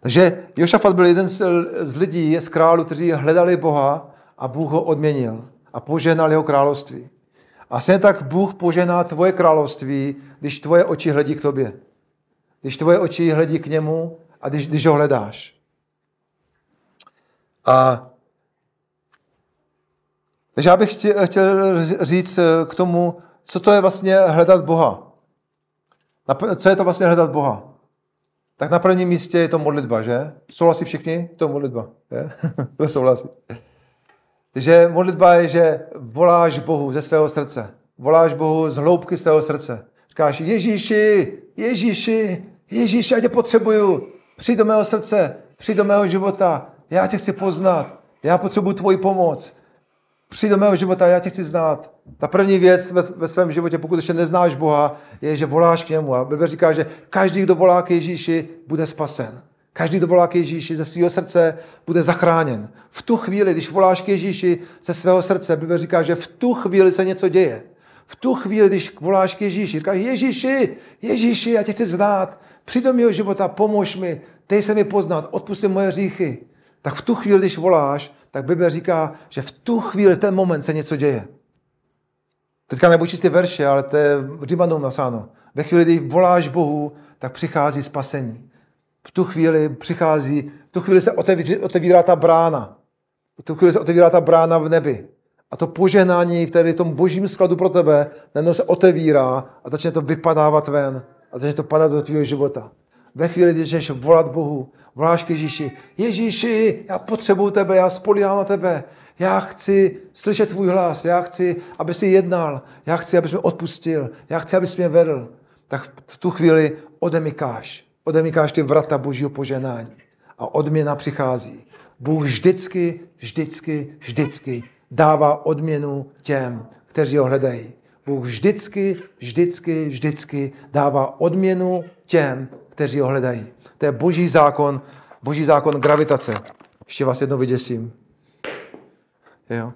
Speaker 1: Takže Jošafat byl jeden z, lidí, z králů, kteří hledali Boha a Bůh ho odměnil a požehnal jeho království. A stejně tak Bůh požená tvoje království, když tvoje oči hledí k tobě. Když tvoje oči hledí k němu a když, když ho hledáš. A takže já bych chtěl, chtěl říct k tomu, co to je vlastně hledat Boha. Co je to vlastně hledat Boha? Tak na prvním místě je to modlitba, že? Souhlasí všichni? To je modlitba. Je? to souhlasí. Takže modlitba je, že voláš Bohu ze svého srdce. Voláš Bohu z hloubky svého srdce. Říkáš, Ježíši, Ježíši, Ježíši, já tě potřebuju. Přijď do mého srdce, přijď do mého života. Já tě chci poznat. Já potřebuji tvoji pomoc. Přijď do mého života, já tě chci znát. Ta první věc ve, ve svém životě, pokud ještě neznáš Boha, je, že voláš k němu. A Bible říká, že každý, kdo volá k Ježíši, bude spasen. Každý, kdo volá k Ježíši ze svého srdce, bude zachráněn. V tu chvíli, když voláš k Ježíši ze svého srdce, Bible říká, že v tu chvíli se něco děje. V tu chvíli, když voláš k Ježíši, říkáš, Ježíši, Ježíši, já tě chci znát, přijď do mého života, pomož mi, dej se mi poznat, odpusti moje hříchy. Tak v tu chvíli, když voláš, tak Bible říká, že v tu chvíli, ten moment se něco děje. Teďka nebudu čistě verše, ale to je v Římanům nasáno. Ve chvíli, kdy voláš Bohu, tak přichází spasení. V tu chvíli přichází, v tu chvíli se otevírá, ta brána. V tu chvíli se otevírá ta brána v nebi. A to požehnání, které v tom božím skladu pro tebe, najednou se otevírá a začne to vypadávat ven. A začne to padat do tvého života. Ve chvíli, kdy začneš volat Bohu, voláš k Ježíši, Ježíši, já potřebuju tebe, já spolíhám na tebe, já chci slyšet tvůj hlas, já chci, aby si jednal, já chci, abys mě odpustil, já chci, abys mě vedl. Tak v tu chvíli odemykáš, odemykáš ty vrata božího poženání a odměna přichází. Bůh vždycky, vždycky, vždycky dává odměnu těm, kteří ho hledají. Bůh vždycky, vždycky, vždycky dává odměnu těm, kteří ho hledají. To je boží zákon, boží zákon gravitace. Ještě vás jednou vyděsím. Jo.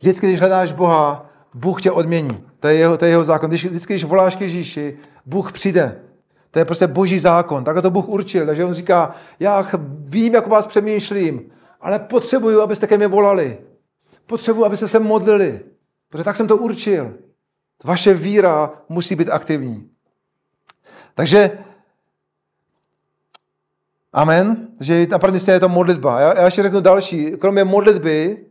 Speaker 1: Vždycky, když hledáš Boha, Bůh tě odmění. To je jeho, to je jeho zákon. Když, vždycky, když voláš k Ježíši, Bůh přijde. To je prostě boží zákon. Takhle to Bůh určil. Takže on říká, já vím, jak vás přemýšlím, ale potřebuju, abyste ke mně volali. Potřebuju, abyste se modlili. Protože tak jsem to určil. Vaše víra musí být aktivní. Takže Amen. Že na první je to modlitba. Já, já ještě řeknu další. Kromě modlitby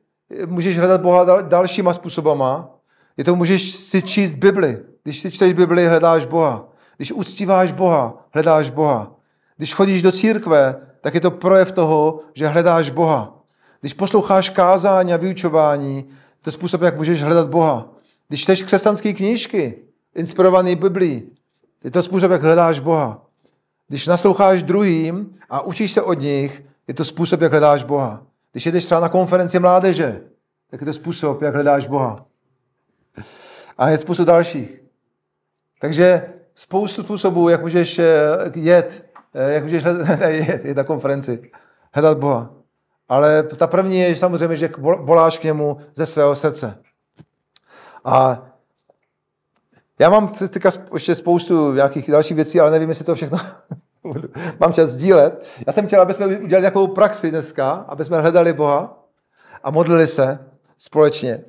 Speaker 1: můžeš hledat Boha dalšíma způsobama. Je to můžeš si číst Bibli. Když si čteš Bibli, hledáš Boha. Když uctíváš Boha, hledáš Boha. Když chodíš do církve, tak je to projev toho, že hledáš Boha. Když posloucháš kázání a vyučování, to je způsob, jak můžeš hledat Boha. Když čteš křesťanské knížky, inspirované Biblí, je to způsob, jak hledáš Boha. Když nasloucháš druhým a učíš se od nich, je to způsob, jak hledáš Boha. Když jedeš třeba na konferenci mládeže, tak je to způsob, jak hledáš Boha. A je způsob dalších. Takže spoustu způsobů, jak můžeš eh, jet, eh, jak můžeš hledat, jet, jet na konferenci, hledat Boha. Ale ta první je samozřejmě, že voláš k němu ze svého srdce. A já mám teďka ještě spoustu nějakých dalších věcí, ale nevím, jestli to všechno mám čas sdílet. Já jsem chtěl, aby jsme udělali nějakou praxi dneska, aby jsme hledali Boha a modlili se společně.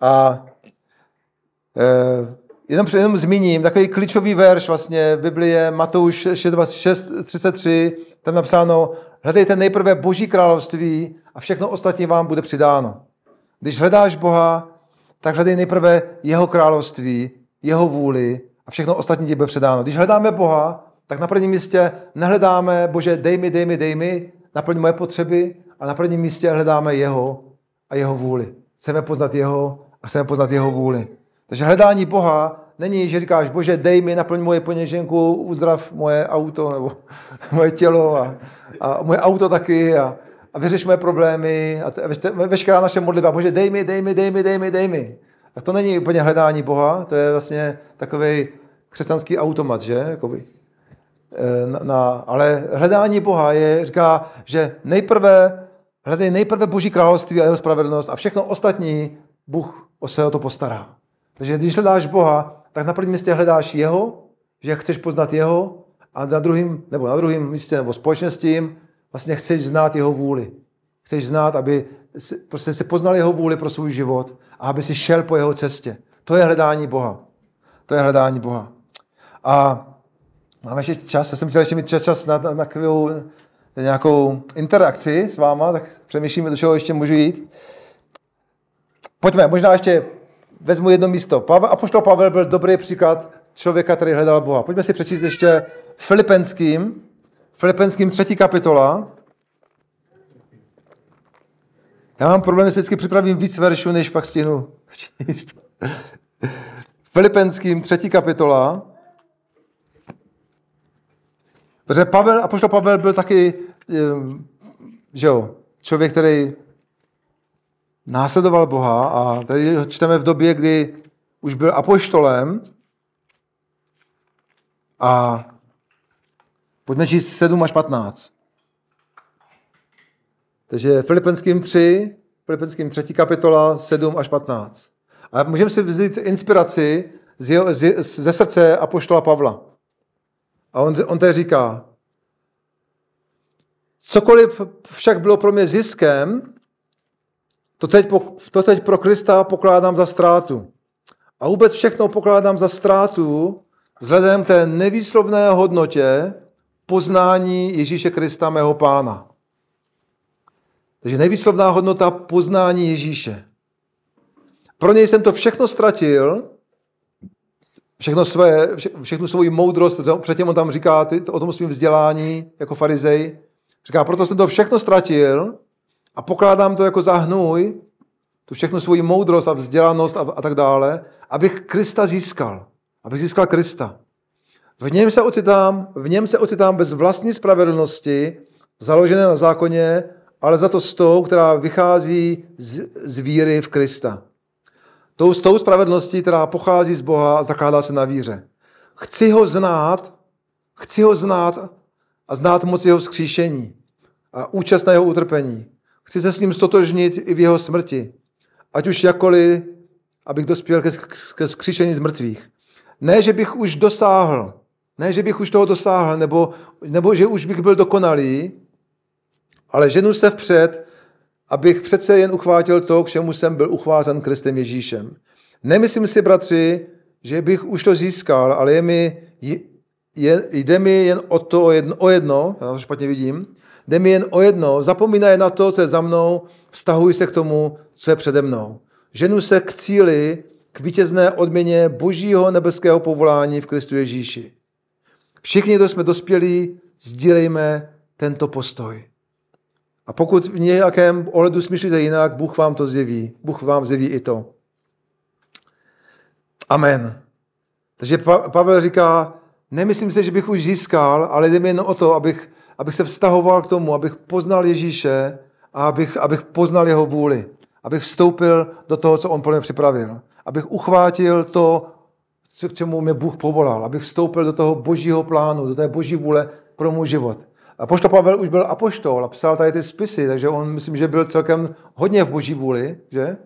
Speaker 1: A e, jenom, jenom zmíním takový klíčový verš vlastně Biblie Matouš 6.33, tam napsáno, hledejte nejprve Boží království a všechno ostatní vám bude přidáno. Když hledáš Boha, tak hledej nejprve jeho království, jeho vůli a všechno ostatní ti bude předáno. Když hledáme Boha, tak na prvním místě nehledáme, bože, dej mi, dej mi, dej mi, naplň moje potřeby, a na prvním místě hledáme jeho a jeho vůli. Chceme poznat jeho a chceme poznat jeho vůli. Takže hledání Boha není, že říkáš, bože, dej mi, naplň moje poněženku, uzdrav moje auto nebo moje tělo a, a moje auto taky a, a vyřeš moje problémy a veškerá naše modlitba, bože, dej mi, dej mi, dej mi, dej mi, dej mi. Tak to není úplně hledání Boha, to je vlastně takový křesťanský automat, že? Jakoby. E, na, na, ale hledání Boha je, říká, že nejprve hledej nejprve Boží království a jeho spravedlnost a všechno ostatní Bůh o se o to postará. Takže když hledáš Boha, tak na prvním místě hledáš jeho, že chceš poznat jeho a na druhém, nebo na druhém místě, nebo společně s tím, vlastně chceš znát jeho vůli. Chceš znát, aby si, prostě si poznal jeho vůli pro svůj život a aby si šel po jeho cestě. To je hledání Boha. To je hledání Boha. A máme ještě čas, já jsem chtěl ještě mít čas, čas na, na, na chvíli nějakou interakci s váma, tak přemýšlíme, do čeho ještě můžu jít. Pojďme, možná ještě vezmu jedno místo. Pavel, Apoštol Pavel byl dobrý příklad člověka, který hledal Boha. Pojďme si přečíst ještě Filipenským, Filipenským třetí kapitola. Já mám problém, že vždycky připravím víc veršů, než pak stihnu číst. Filipenským třetí kapitola. Protože Pavel, apoštol Pavel byl taky že jo, člověk, který následoval Boha a tady čteme v době, kdy už byl apoštolem a pojďme číst 7 až 15. Takže Filipenským 3, Filipenským 3. kapitola 7 až 15. A můžeme si vzít inspiraci z jeho, z, ze srdce apoštola Pavla. A on, on tady říká, cokoliv však bylo pro mě ziskem, to teď, to teď pro Krista pokládám za ztrátu. A vůbec všechno pokládám za ztrátu vzhledem té nevýslovné hodnotě poznání Ježíše Krista, mého pána. Takže nevýslovná hodnota poznání Ježíše. Pro něj jsem to všechno ztratil, všechno své, všechnu svou moudrost, předtím on tam říká ty, o tom svým vzdělání jako farizej, říká, proto jsem to všechno ztratil a pokládám to jako za hnůj, tu všechnu svoji moudrost a vzdělanost a, a tak dále, abych Krista získal. Abych získal Krista. V něm se ocitám, v něm se ocitám bez vlastní spravedlnosti, založené na zákoně, ale za to s tou, která vychází z, z víry v Krista. Tou, s tou spravedlností, která pochází z Boha a zakládá se na víře. Chci ho znát, chci ho znát a znát moc jeho vzkříšení a účast na jeho utrpení. Chci se s ním stotožnit i v jeho smrti. Ať už jakkoliv, abych dospěl ke, ke vzkříšení z mrtvých. Ne, že bych už dosáhl, ne, že bych už toho dosáhl, nebo, nebo že už bych byl dokonalý, ale ženu se vpřed, abych přece jen uchvátil to, k čemu jsem byl uchvázen Kristem Ježíšem. Nemyslím si, bratři, že bych už to získal, ale je mi, je, jde mi jen o to o jedno, o jedno, já to špatně vidím, jde mi jen o jedno, zapomínaj na to, co je za mnou, vztahuj se k tomu, co je přede mnou. Ženu se k cíli, k vítězné odměně božího nebeského povolání v Kristu Ježíši. Všichni, kdo jsme dospělí, sdílejme tento postoj. A pokud v nějakém ohledu smýšlíte jinak, Bůh vám to zjeví. Bůh vám zjeví i to. Amen. Takže Pavel říká, nemyslím si, že bych už získal, ale jde mi jen o to, abych, abych se vztahoval k tomu, abych poznal Ježíše a abych, abych poznal jeho vůli. Abych vstoupil do toho, co on pro mě připravil. Abych uchvátil to, k čemu mě Bůh povolal. Abych vstoupil do toho božího plánu, do té boží vůle pro můj život. A poštol Pavel už byl apoštol a psal tady ty spisy, takže on myslím, že byl celkem hodně v boží vůli, že?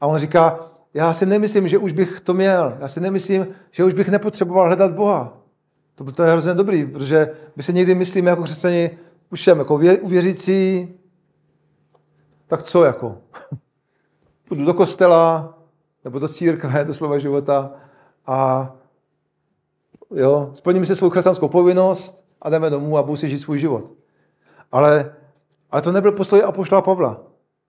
Speaker 1: A on říká, já si nemyslím, že už bych to měl. Já si nemyslím, že už bych nepotřeboval hledat Boha. To, to je hrozně dobrý, protože my se někdy myslíme jako křesťani, už jsem jako uvěřící, tak co jako? Půjdu do kostela, nebo do církve, do slova života a jo, splním si svou křesťanskou povinnost a jdeme domů a budu si žít svůj život. Ale, ale to nebyl postoj apoštola Pavla.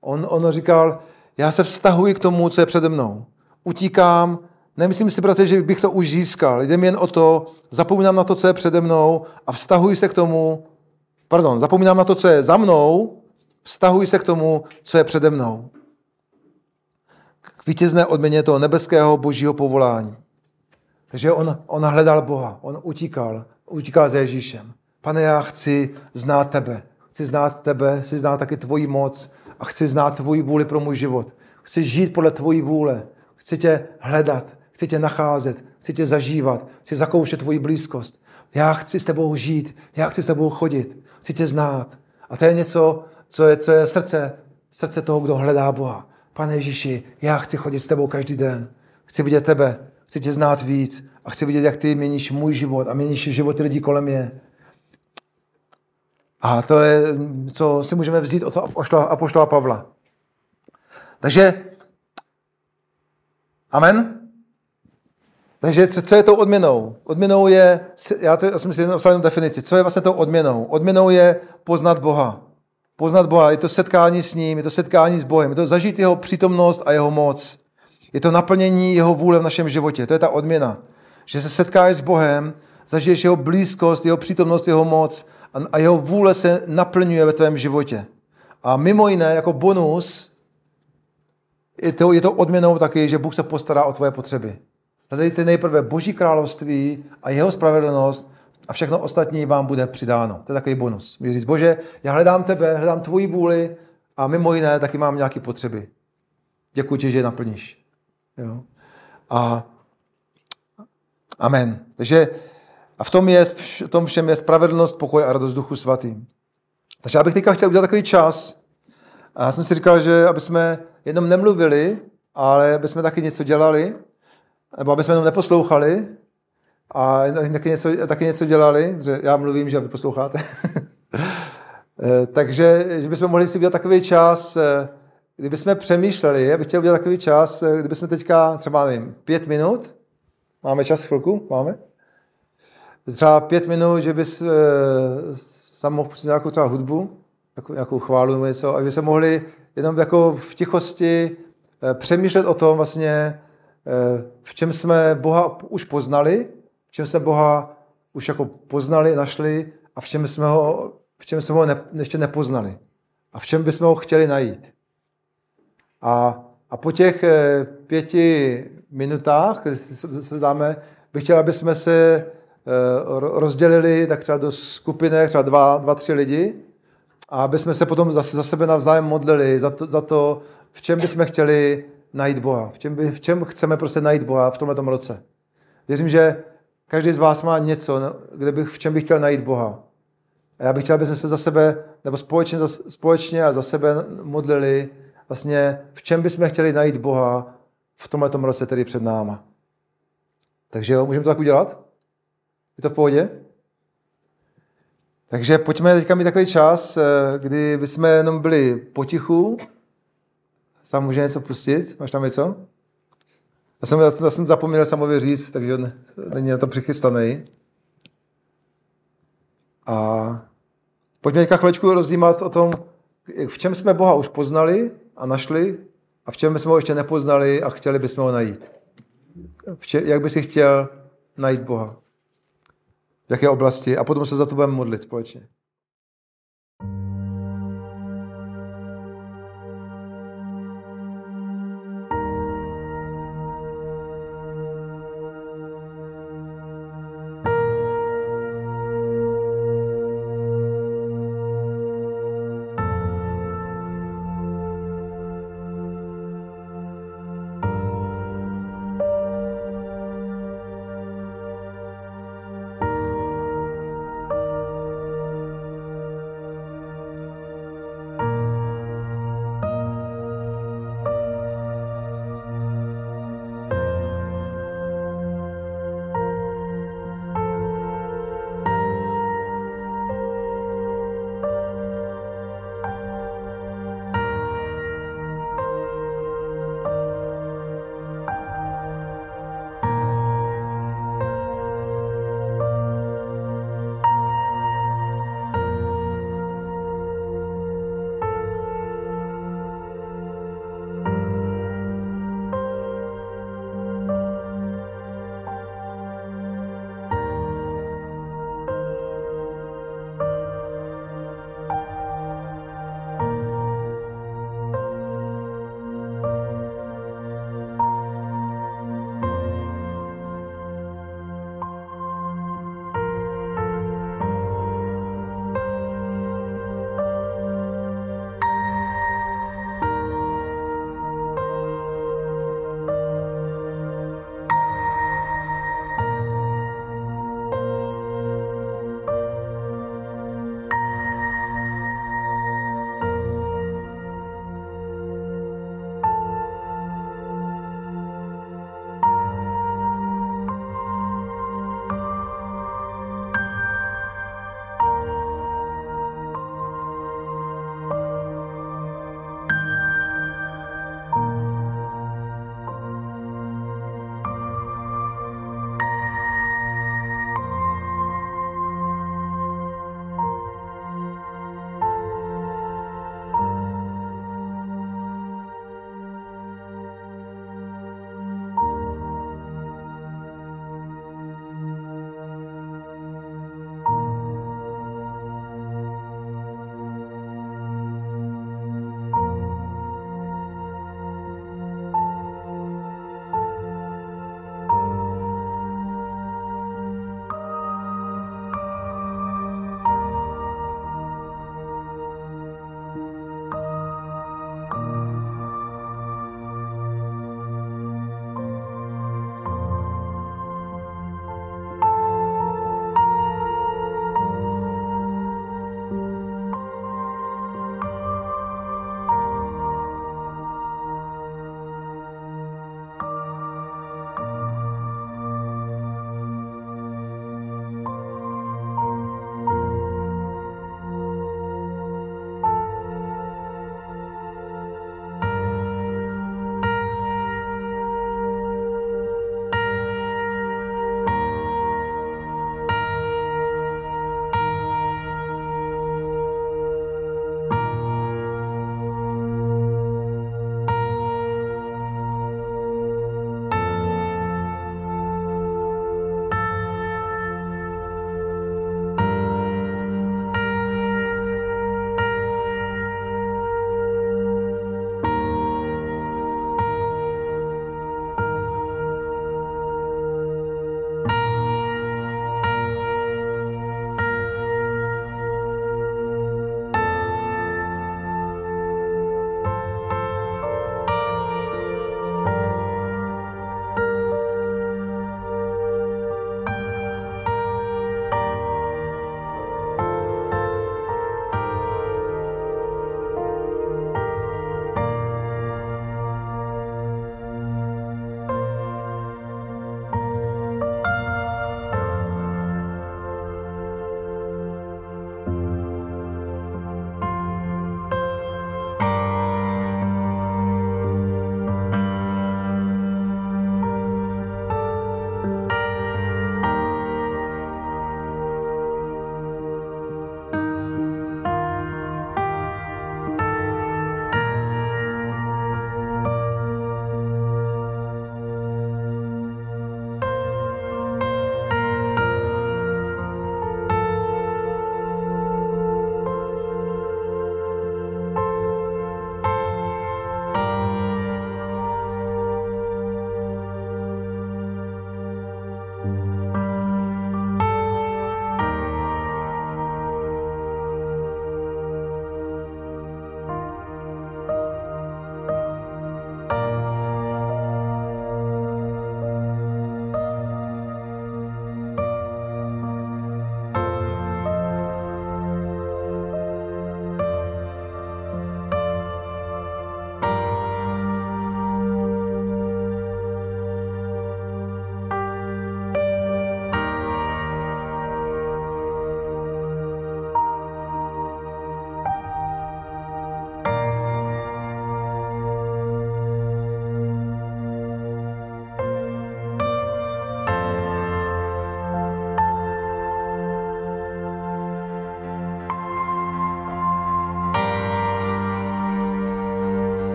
Speaker 1: On, on říkal, já se vztahuji k tomu, co je přede mnou. Utíkám, nemyslím si, bratře, že bych to už získal. Jde jen o to, zapomínám na to, co je přede mnou a vztahuji se k tomu, pardon, zapomínám na to, co je za mnou, vztahuji se k tomu, co je přede mnou. K vítězné odměně toho nebeského božího povolání. Takže on, on hledal Boha, on utíkal, utíkal za Ježíšem. Pane, já chci znát tebe. Chci znát tebe, chci znát taky tvoji moc a chci znát tvoji vůli pro můj život. Chci žít podle tvojí vůle. Chci tě hledat, chci tě nacházet, chci tě zažívat, chci zakoušet tvoji blízkost. Já chci s tebou žít, já chci s tebou chodit, chci tě znát. A to je něco, co je, co je srdce, srdce toho, kdo hledá Boha. Pane Ježíši, já chci chodit s tebou každý den. Chci vidět tebe, chci tě znát víc a chci vidět, jak ty měníš můj život a měníš životy lidí kolem mě. A to je, co si můžeme vzít od apoštola Pavla. Takže, amen. Takže co, co je tou odměnou? Odměnou je, já, to, já jsem si napsal definici, co je vlastně tou odměnou? Odměnou je poznat Boha. Poznat Boha, je to setkání s ním, je to setkání s Bohem, je to zažít jeho přítomnost a jeho moc. Je to naplnění jeho vůle v našem životě, to je ta odměna. Že se setkáš s Bohem, zažiješ jeho blízkost, jeho přítomnost, jeho moc a jeho vůle se naplňuje ve tvém životě. A mimo jiné, jako bonus, je to, je to odměnou taky, že Bůh se postará o tvoje potřeby. Hledejte nejprve Boží království a jeho spravedlnost a všechno ostatní vám bude přidáno. To je takový bonus. Můžeš říct, Bože, já hledám tebe, hledám tvoji vůli a mimo jiné taky mám nějaké potřeby. Děkuji ti, že je naplníš. Jo? A amen. Takže a v tom, je, v tom všem je spravedlnost, pokoj a radost duchu svatým. Takže já bych teďka chtěl udělat takový čas. A já jsem si říkal, že aby jsme jenom nemluvili, ale aby jsme taky něco dělali, nebo aby jsme jenom neposlouchali a taky něco, taky něco dělali, že já mluvím, že vy posloucháte. Eh, takže že bychom mohli si udělat takový čas, eh, kdyby jsme přemýšleli, já bych chtěl udělat takový čas, eh, kdyby jsme teďka třeba, nevím, pět minut, máme čas chvilku? Máme? třeba pět minut, že bys e, sam mohl pustit nějakou třeba hudbu, jako, nějakou chválu nebo něco, a že se mohli jenom jako v tichosti e, přemýšlet o tom vlastně, e, v čem jsme Boha už poznali, v čem jsme Boha už jako poznali, našli a v čem jsme ho, v čem jsme ho ne, ještě nepoznali. A v čem bychom ho chtěli najít. A, a po těch pěti minutách, se, se dáme, bych chtěl, aby jsme se Eh, rozdělili tak třeba do skupinek, třeba dva, dva, tři lidi, a aby jsme se potom zase za sebe navzájem modlili za to, za to v čem bychom chtěli najít Boha, v čem, by, v čem chceme prostě najít Boha v tomto roce. Věřím, že každý z vás má něco, no, kde bych, v čem bych chtěl najít Boha. A já bych chtěl, aby jsme se za sebe, nebo společně, společně a za sebe modlili, vlastně v čem bychom chtěli najít Boha v tomto roce, tedy před náma. Takže jo, můžeme to tak udělat? Je to v pohodě? Takže pojďme teďka mít takový čas, eh, kdy bychom jenom byli potichu. Sám může něco pustit? Máš tam něco? Já jsem, já jsem zapomněl samově říct, takže není na to přichystaný. A pojďme teďka chvíličku rozdímat o tom, v čem jsme Boha už poznali a našli a v čem jsme ho ještě nepoznali a chtěli bychom ho najít. v če, jak by si chtěl najít Boha. V jaké oblasti. A potom se za to budeme modlit společně.